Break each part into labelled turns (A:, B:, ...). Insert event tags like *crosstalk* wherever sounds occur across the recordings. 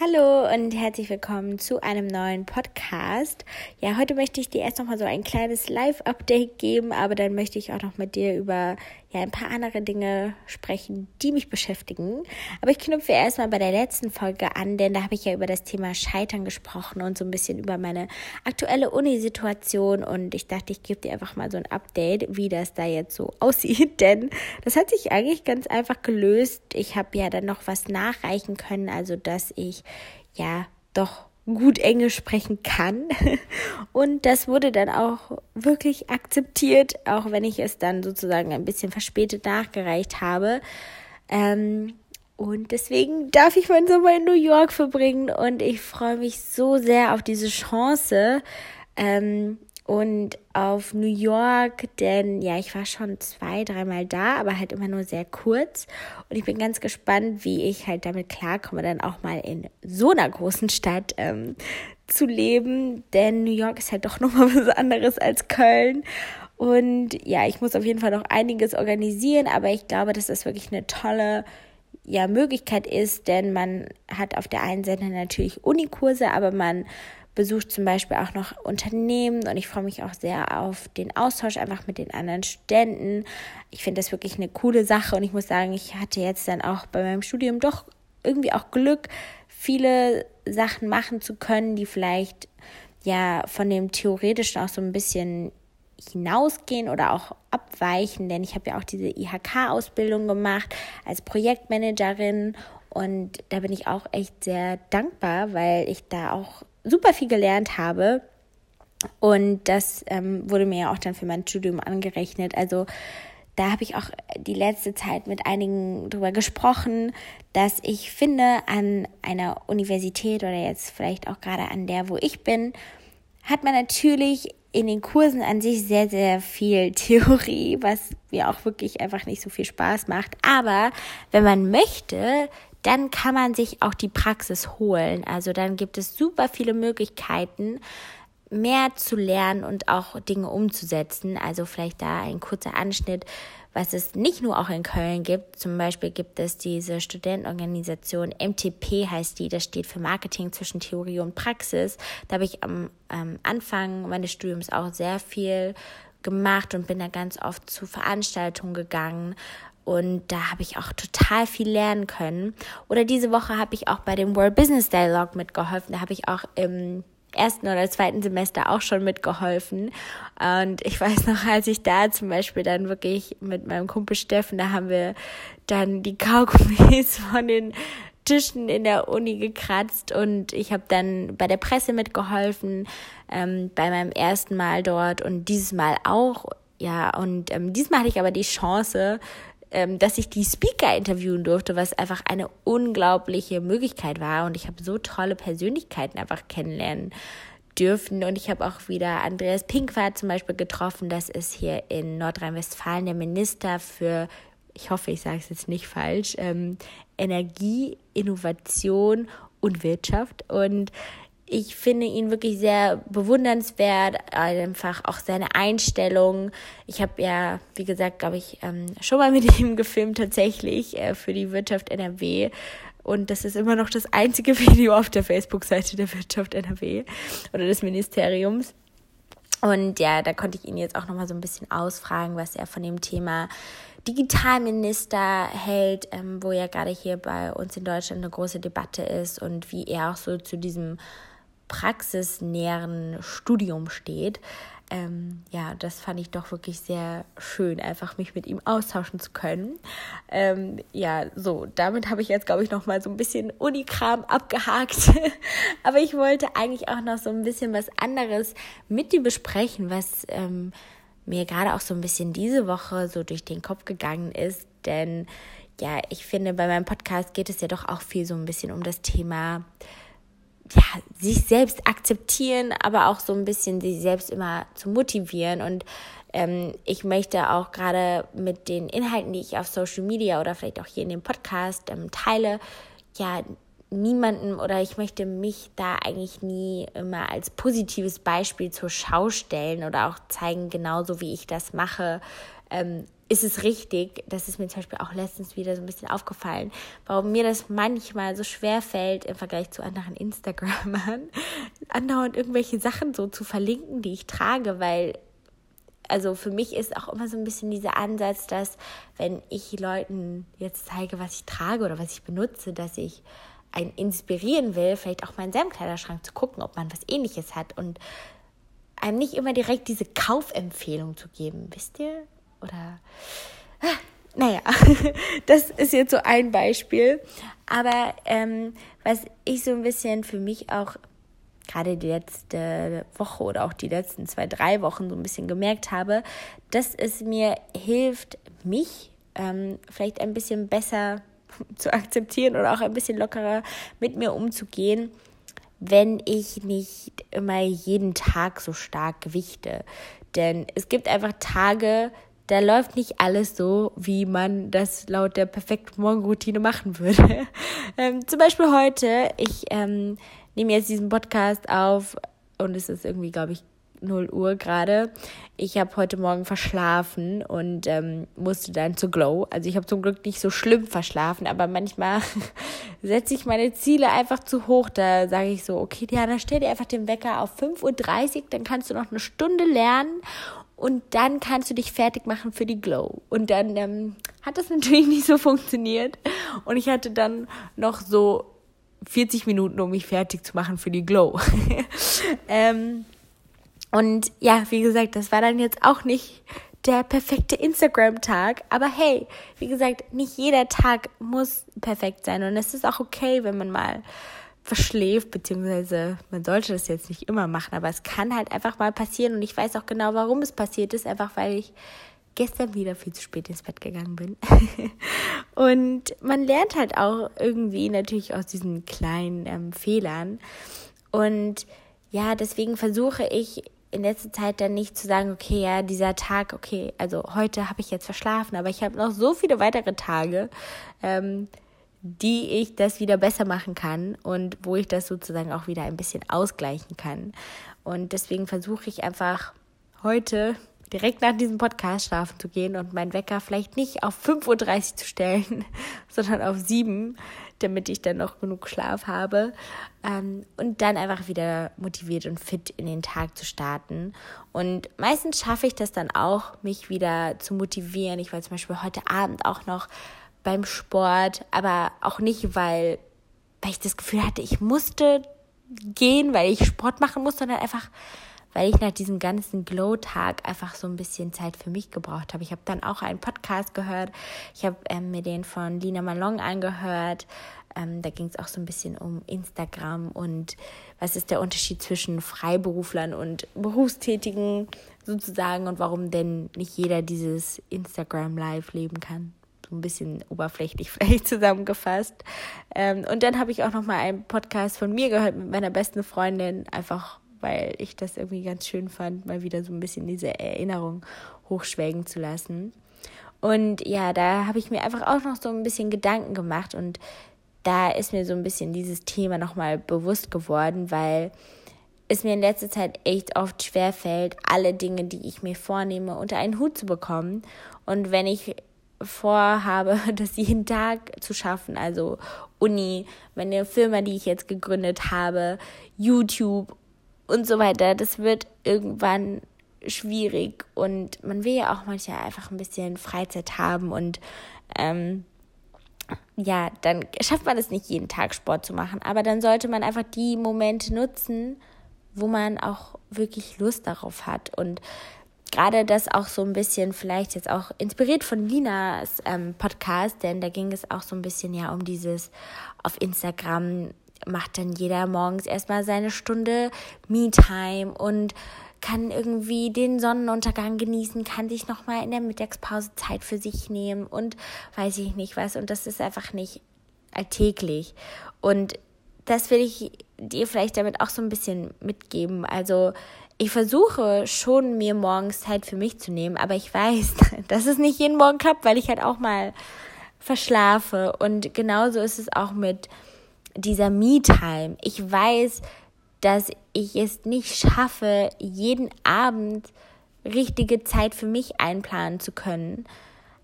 A: Hallo und herzlich willkommen zu einem neuen Podcast. Ja, heute möchte ich dir erst noch mal so ein kleines Live-Update geben, aber dann möchte ich auch noch mit dir über ja ein paar andere Dinge sprechen, die mich beschäftigen. Aber ich knüpfe erstmal bei der letzten Folge an, denn da habe ich ja über das Thema Scheitern gesprochen und so ein bisschen über meine aktuelle Unisituation und ich dachte, ich gebe dir einfach mal so ein Update, wie das da jetzt so *laughs* aussieht, denn das hat sich eigentlich ganz einfach gelöst. Ich habe ja dann noch was nachreichen können, also dass ich ja doch gut Englisch sprechen kann. *laughs* Und das wurde dann auch wirklich akzeptiert, auch wenn ich es dann sozusagen ein bisschen verspätet nachgereicht habe. Ähm, und deswegen darf ich meinen Sommer in New York verbringen und ich freue mich so sehr auf diese Chance. Ähm, und auf New York, denn ja, ich war schon zwei, dreimal da, aber halt immer nur sehr kurz. Und ich bin ganz gespannt, wie ich halt damit klarkomme, dann auch mal in so einer großen Stadt ähm, zu leben, denn New York ist halt doch nochmal *laughs* was anderes als Köln. Und ja, ich muss auf jeden Fall noch einiges organisieren, aber ich glaube, dass das wirklich eine tolle ja, Möglichkeit ist, denn man hat auf der einen Seite natürlich Unikurse, aber man besucht zum Beispiel auch noch Unternehmen und ich freue mich auch sehr auf den Austausch einfach mit den anderen Studenten. Ich finde das wirklich eine coole Sache und ich muss sagen, ich hatte jetzt dann auch bei meinem Studium doch irgendwie auch Glück, viele Sachen machen zu können, die vielleicht ja von dem theoretischen auch so ein bisschen hinausgehen oder auch abweichen, denn ich habe ja auch diese IHK-Ausbildung gemacht als Projektmanagerin und da bin ich auch echt sehr dankbar, weil ich da auch super viel gelernt habe. Und das ähm, wurde mir ja auch dann für mein Studium angerechnet. Also da habe ich auch die letzte Zeit mit einigen drüber gesprochen, dass ich finde, an einer Universität oder jetzt vielleicht auch gerade an der, wo ich bin, hat man natürlich in den Kursen an sich sehr, sehr viel *laughs* Theorie, was mir auch wirklich einfach nicht so viel Spaß macht. Aber wenn man möchte, dann kann man sich auch die Praxis holen. Also dann gibt es super viele Möglichkeiten, mehr zu lernen und auch Dinge umzusetzen. Also vielleicht da ein kurzer Anschnitt, was es nicht nur auch in Köln gibt. Zum Beispiel gibt es diese Studentenorganisation MTP heißt die. Das steht für Marketing zwischen Theorie und Praxis. Da habe ich am, am Anfang meines Studiums auch sehr viel gemacht und bin da ganz oft zu Veranstaltungen gegangen und da habe ich auch total viel lernen können. Oder diese Woche habe ich auch bei dem World Business Dialogue mitgeholfen. Da habe ich auch im ersten oder zweiten Semester auch schon mitgeholfen. Und ich weiß noch, als ich da zum Beispiel dann wirklich mit meinem Kumpel Steffen, da haben wir dann die Kaugummis *laughs* von den Tischen in der Uni gekratzt und ich habe dann bei der Presse mitgeholfen, ähm, bei meinem ersten Mal dort und dieses Mal auch. Ja, und ähm, diesmal hatte ich aber die Chance, ähm, dass ich die Speaker interviewen durfte, was einfach eine unglaubliche Möglichkeit war. Und ich habe so tolle Persönlichkeiten einfach kennenlernen dürfen. Und ich habe auch wieder Andreas Pinkwart zum Beispiel getroffen. Das ist hier in Nordrhein-Westfalen der Minister für, ich hoffe, ich sage es jetzt nicht falsch, ähm, Energie, Innovation und Wirtschaft. Und ich finde ihn wirklich sehr bewundernswert, einfach auch seine Einstellung. Ich habe ja, wie gesagt, glaube ich, ähm, schon mal *laughs* mit ihm gefilmt tatsächlich äh, für die Wirtschaft NRW. Und das ist immer noch das einzige *laughs* Video auf der Facebook-Seite der Wirtschaft NRW oder des Ministeriums. Und ja, da konnte ich ihn jetzt auch noch mal so ein bisschen ausfragen, was er von dem Thema Digitalminister hält, ähm, wo ja gerade hier bei uns in Deutschland eine große Debatte ist und wie er auch so zu diesem praxisnäheren Studium steht. Ähm, ja, das fand ich doch wirklich sehr schön, einfach mich mit ihm austauschen zu können. Ähm, ja, so, damit habe ich jetzt, glaube ich, noch mal so ein bisschen Unikram abgehakt. *laughs* Aber ich wollte eigentlich auch noch so ein bisschen was anderes mit dir besprechen, was ähm, mir gerade auch so ein bisschen diese Woche so durch den Kopf gegangen ist. Denn ja, ich finde, bei meinem Podcast geht es ja doch auch viel so ein bisschen um das Thema ja, sich selbst akzeptieren, aber auch so ein bisschen sich selbst immer zu motivieren. Und ähm, ich möchte auch gerade mit den Inhalten, die ich auf Social Media oder vielleicht auch hier in dem Podcast ähm, teile, ja, niemanden oder ich möchte mich da eigentlich nie immer als positives Beispiel zur Schau stellen oder auch zeigen, genauso wie ich das mache, ähm, ist es richtig, das ist mir zum Beispiel auch letztens wieder so ein bisschen aufgefallen, warum mir das manchmal so schwer fällt im Vergleich zu anderen Instagramern, *laughs* andauernd irgendwelche Sachen so zu verlinken, die ich trage, weil also für mich ist auch immer so ein bisschen dieser Ansatz, dass wenn ich Leuten jetzt zeige, was ich trage oder was ich benutze, dass ich einen inspirieren will, vielleicht auch mal in seinem Kleiderschrank zu gucken, ob man was ähnliches hat und einem nicht immer direkt diese Kaufempfehlung zu geben, wisst ihr? Oder naja, *laughs* das ist jetzt so ein Beispiel. Aber ähm, was ich so ein bisschen für mich auch gerade die letzte Woche oder auch die letzten zwei, drei Wochen so ein bisschen gemerkt habe, dass es mir hilft, mich ähm, vielleicht ein bisschen besser *laughs* zu akzeptieren oder auch ein bisschen lockerer mit mir umzugehen, wenn ich nicht immer jeden Tag so stark gewichte. Denn es gibt einfach Tage, da läuft nicht alles so, wie man das laut der perfekten Morgenroutine machen würde. *laughs* ähm, zum Beispiel heute, ich ähm, nehme jetzt diesen Podcast auf und es ist irgendwie, glaube ich, 0 Uhr gerade. Ich habe heute Morgen verschlafen und ähm, musste dann zu Glow. Also ich habe zum Glück nicht so schlimm verschlafen, aber manchmal *laughs* setze ich meine Ziele einfach zu hoch. Da sage ich so, okay, Diana, stell dir einfach den Wecker auf 5.30 Uhr, dann kannst du noch eine Stunde lernen und dann kannst du dich fertig machen für die Glow. Und dann ähm, hat das *laughs* natürlich nicht so funktioniert. Und ich hatte dann noch so 40 Minuten, um mich fertig zu machen für die Glow. *laughs* ähm, und ja, wie gesagt, das war dann jetzt auch nicht der perfekte Instagram-Tag. Aber hey, wie gesagt, nicht jeder Tag muss perfekt sein. Und es ist auch okay, wenn man mal verschläft, beziehungsweise man sollte das jetzt nicht immer machen, aber es kann halt einfach mal passieren. Und ich weiß auch genau, warum es passiert ist, einfach weil ich gestern wieder viel zu spät ins Bett gegangen bin. *laughs* und man lernt halt auch irgendwie natürlich aus diesen kleinen ähm, Fehlern. Und ja, deswegen versuche ich in letzter Zeit dann nicht zu sagen, okay, ja, dieser Tag, okay, also heute habe ich jetzt verschlafen, aber ich habe noch so viele weitere Tage, ähm, die ich das wieder besser machen kann und wo ich das sozusagen auch wieder ein bisschen ausgleichen kann. Und deswegen versuche ich einfach heute direkt nach diesem Podcast schlafen zu gehen und meinen Wecker vielleicht nicht auf 5.30 Uhr zu stellen, *laughs* sondern auf 7 Uhr damit ich dann noch genug Schlaf habe. Ähm, und dann einfach wieder motiviert und fit in den Tag zu starten. Und meistens schaffe ich das dann auch, mich wieder zu motivieren. Ich war zum Beispiel heute Abend auch noch beim Sport, aber auch nicht, weil, weil ich das Gefühl hatte, ich musste gehen, weil ich Sport machen muss, sondern einfach, weil ich nach diesem ganzen Glow-Tag einfach so ein bisschen Zeit für mich gebraucht habe. Ich habe dann auch einen Podcast gehört. Ich habe ähm, mir den von Lina Malong angehört. Ähm, da ging es auch so ein bisschen um Instagram und was ist der Unterschied zwischen Freiberuflern und Berufstätigen sozusagen und warum denn nicht jeder dieses Instagram Live leben kann ein bisschen oberflächlich *laughs* vielleicht zusammengefasst. Ähm, und dann habe ich auch noch mal einen Podcast von mir gehört mit meiner besten Freundin, einfach weil ich das irgendwie ganz schön fand, mal wieder so ein bisschen diese Erinnerung hochschwelgen zu lassen. Und ja, da habe ich mir einfach auch noch so ein bisschen Gedanken gemacht und da ist mir so ein bisschen dieses Thema nochmal bewusst geworden, weil es mir in letzter Zeit echt oft schwerfällt, alle Dinge, die ich mir vornehme, unter einen Hut zu bekommen. Und wenn ich vorhabe, *laughs* das jeden Tag zu schaffen, also Uni, meine Firma, die ich jetzt gegründet habe, YouTube und so weiter. Das wird irgendwann schwierig und man will ja auch manchmal einfach ein bisschen Freizeit haben und ähm, ja, dann schafft man es nicht jeden Tag Sport zu machen, aber dann sollte man einfach die Momente nutzen, wo man auch wirklich Lust darauf hat. Und gerade das auch so ein bisschen vielleicht jetzt auch inspiriert von Linas ähm, Podcast, denn da ging es auch so ein bisschen ja um dieses auf Instagram macht dann jeder morgens erstmal seine Stunde Me-Time und kann irgendwie den Sonnenuntergang genießen, kann sich nochmal in der Mittagspause Zeit für sich nehmen und weiß ich nicht was. Und das ist einfach nicht alltäglich. Und das will ich dir vielleicht damit auch so ein bisschen mitgeben. Also ich versuche schon, mir morgens Zeit für mich zu nehmen, aber ich weiß, *laughs* dass es nicht jeden Morgen klappt, weil ich halt auch mal verschlafe. Und genauso ist es auch mit dieser Me-Time. Ich weiß, dass ich es nicht schaffe, jeden Abend richtige Zeit für mich einplanen zu können.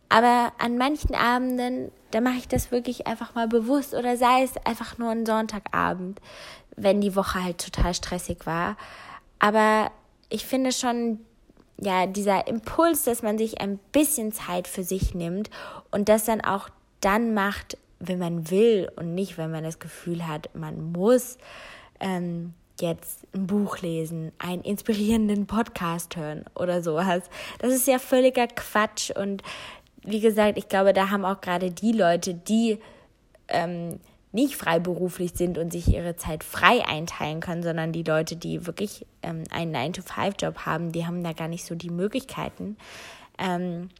A: Aber an manchen Abenden, da mache ich das wirklich einfach mal bewusst oder sei es einfach nur ein Sonntagabend, wenn die Woche halt total stressig war. Aber ich finde schon, ja, dieser Impuls, dass man sich ein bisschen Zeit für sich nimmt und das dann auch dann macht, wenn man will und nicht, wenn man das Gefühl hat, man muss ähm, jetzt ein Buch lesen, einen inspirierenden Podcast hören oder sowas. Das ist ja völliger Quatsch und wie gesagt, ich glaube, da haben auch gerade die Leute, die ähm, nicht freiberuflich sind und sich ihre Zeit frei einteilen können, sondern die Leute, die wirklich ähm, einen 9-to-5-Job haben, die haben da gar nicht so die Möglichkeiten, ähm,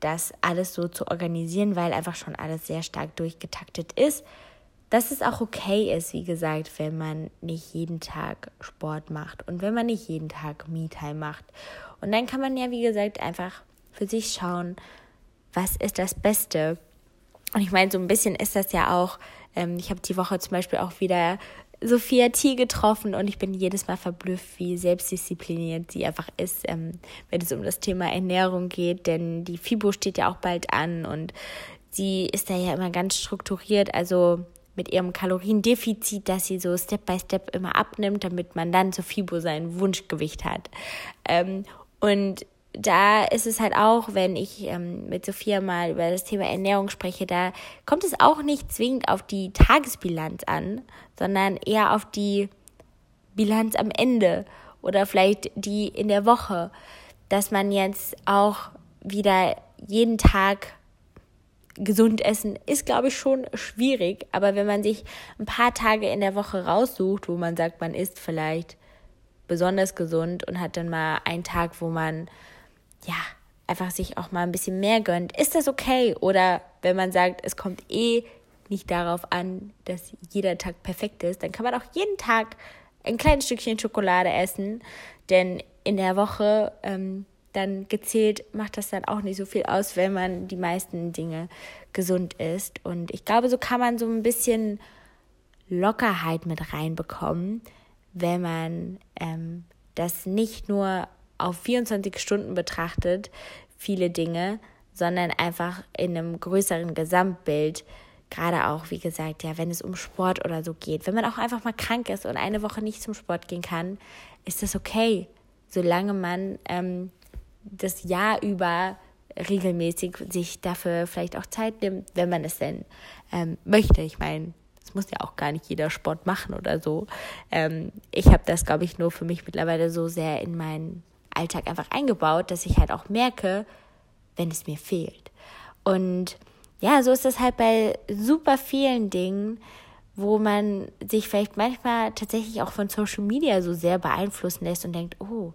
A: das alles so zu organisieren, weil einfach schon alles sehr stark durchgetaktet ist. Dass es auch okay ist, wie gesagt, wenn man nicht jeden Tag Sport macht und wenn man nicht jeden Tag Me-Time macht. Und dann kann man ja, wie gesagt, einfach für sich schauen, was ist das Beste. Und ich meine, so ein bisschen ist das ja auch ähm, ich habe die Woche zum Beispiel auch wieder Sophia T getroffen und ich bin jedes Mal verblüfft, wie selbstdiszipliniert sie einfach ist, ähm, wenn es um das Thema Ernährung geht, denn die FIBO steht ja auch bald an und sie ist da ja immer ganz strukturiert, also mit ihrem Kaloriendefizit, dass sie so Step by Step immer abnimmt, damit man dann zur FIBO sein Wunschgewicht hat. Ähm, und da ist es halt auch, wenn ich ähm, mit Sophia mal über das Thema Ernährung spreche, da kommt es auch nicht zwingend auf die Tagesbilanz an, sondern eher auf die Bilanz am Ende oder vielleicht die in der Woche, dass man jetzt auch wieder jeden Tag gesund essen ist, glaube ich, schon schwierig. Aber wenn man sich ein paar Tage in der Woche raussucht, wo man sagt, man isst vielleicht besonders gesund und hat dann mal einen Tag, wo man ja, einfach sich auch mal ein bisschen mehr gönnt, ist das okay? Oder wenn man sagt, es kommt eh nicht darauf an, dass jeder Tag perfekt ist, dann kann man auch jeden Tag ein kleines Stückchen Schokolade essen, denn in der Woche ähm, dann gezählt macht das dann auch nicht so viel aus, wenn man die meisten Dinge gesund ist. Und ich glaube, so kann man so ein bisschen Lockerheit mit reinbekommen, wenn man ähm, das nicht nur auf 24 Stunden betrachtet, viele Dinge, sondern einfach in einem größeren Gesamtbild. Gerade auch, wie gesagt, ja, wenn es um Sport oder so geht. Wenn man auch einfach mal krank ist und eine Woche nicht zum Sport gehen kann, ist das okay, solange man ähm, das Jahr über regelmäßig sich dafür vielleicht auch Zeit nimmt, wenn man es denn ähm, möchte. Ich meine, es muss ja auch gar nicht jeder Sport machen oder so. Ähm, ich habe das, glaube ich, nur für mich mittlerweile so sehr in meinen Alltag einfach eingebaut, dass ich halt auch merke, wenn es mir fehlt. Und ja, so ist es halt bei super vielen Dingen, wo man sich vielleicht manchmal tatsächlich auch von Social Media so sehr beeinflussen lässt und denkt, oh,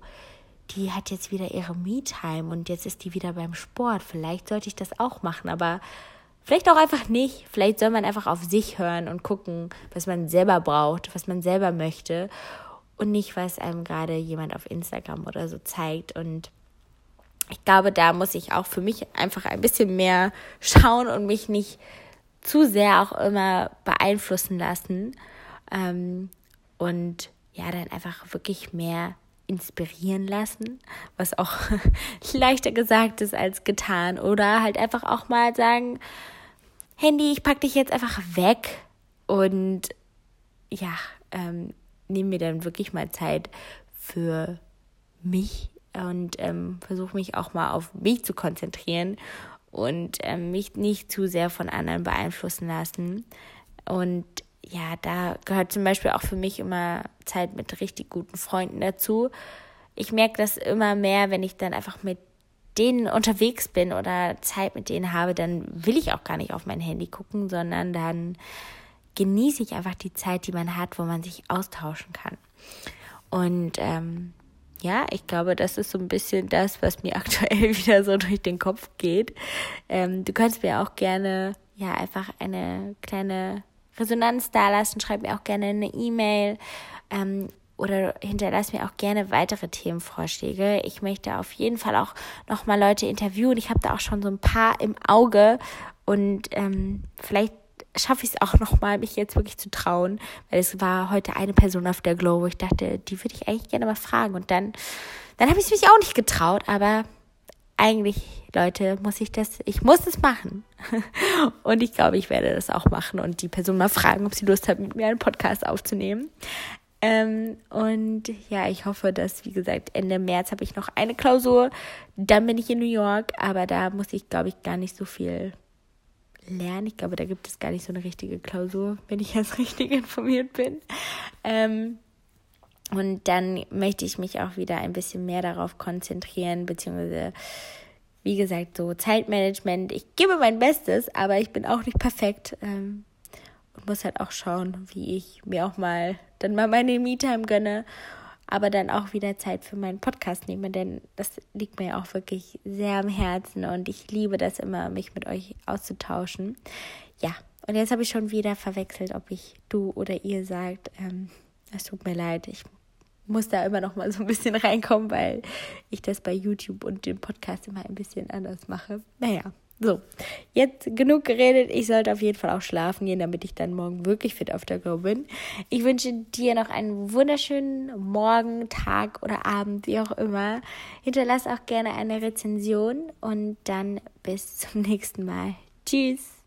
A: die hat jetzt wieder ihre Me-Time und jetzt ist die wieder beim Sport. Vielleicht sollte ich das auch machen, aber vielleicht auch einfach nicht. Vielleicht soll man einfach auf sich hören und gucken, was man selber braucht, was man selber möchte und nicht, was einem gerade jemand auf Instagram oder so zeigt. Und ich glaube, da muss ich auch für mich einfach ein bisschen mehr schauen und mich nicht zu sehr auch immer beeinflussen lassen. Ähm, und ja, dann einfach wirklich mehr inspirieren lassen, was auch *laughs* leichter gesagt ist als getan. Oder halt einfach auch mal sagen, Handy, ich pack dich jetzt einfach weg und ja, ähm, nehme mir dann wirklich mal Zeit für mich und ähm, versuche mich auch mal auf mich zu konzentrieren und ähm, mich nicht zu sehr von anderen beeinflussen lassen. Und ja, da gehört zum Beispiel auch für mich immer Zeit mit richtig guten Freunden dazu. Ich merke das immer mehr, wenn ich dann einfach mit denen unterwegs bin oder Zeit mit denen habe, dann will ich auch gar nicht auf mein Handy gucken, sondern dann genieße ich einfach die Zeit, die man hat, wo man sich austauschen kann. Und ähm, ja, ich glaube, das ist so ein bisschen das, was mir *laughs* aktuell wieder so durch den Kopf geht. Ähm, du kannst mir auch gerne ja einfach eine kleine Resonanz dalassen. Schreib mir auch gerne eine E-Mail ähm, oder hinterlass mir auch gerne weitere Themenvorschläge. Ich möchte auf jeden Fall auch nochmal Leute interviewen. Ich habe da auch schon so ein paar im Auge und ähm, vielleicht schaffe ich es auch nochmal, mich jetzt wirklich zu trauen, weil es war heute eine Person auf der Glow, wo ich dachte, die würde ich eigentlich gerne mal fragen. Und dann, dann habe ich es mich auch nicht getraut, aber eigentlich, Leute, muss ich das, ich muss es machen. *laughs* und ich glaube, ich werde das auch machen und die Person mal fragen, ob sie Lust hat, mit mir einen Podcast aufzunehmen. Ähm, und ja, ich hoffe, dass, wie gesagt, Ende März habe ich noch eine Klausur. Dann bin ich in New York, aber da muss ich, glaube ich, gar nicht so viel lernen. Ich glaube, da gibt es gar nicht so eine richtige Klausur, wenn ich jetzt *laughs* richtig informiert bin. Ähm, und dann möchte ich mich auch wieder ein bisschen mehr darauf konzentrieren, beziehungsweise, wie gesagt, so Zeitmanagement. Ich gebe mein Bestes, aber ich bin auch nicht perfekt. Ähm, und muss halt auch schauen, wie ich mir auch mal dann mal meine Me-Time gönne, aber dann auch wieder Zeit für meinen Podcast nehme, denn das liegt mir auch wirklich sehr am Herzen und ich liebe das immer, mich mit euch auszutauschen. Ja, und jetzt habe ich schon wieder verwechselt, ob ich du oder ihr sagt. Ähm, es tut mir leid, ich muss da immer noch mal so ein bisschen reinkommen, weil ich das bei YouTube und dem Podcast immer ein bisschen anders mache. Naja, so, jetzt genug geredet. Ich sollte auf jeden Fall auch schlafen gehen, damit ich dann morgen wirklich fit auf der Go bin. Ich wünsche dir noch einen wunderschönen Morgen, Tag oder Abend, wie auch immer. Hinterlass auch gerne eine Rezension und dann bis zum *laughs* nächsten Mal. Tschüss.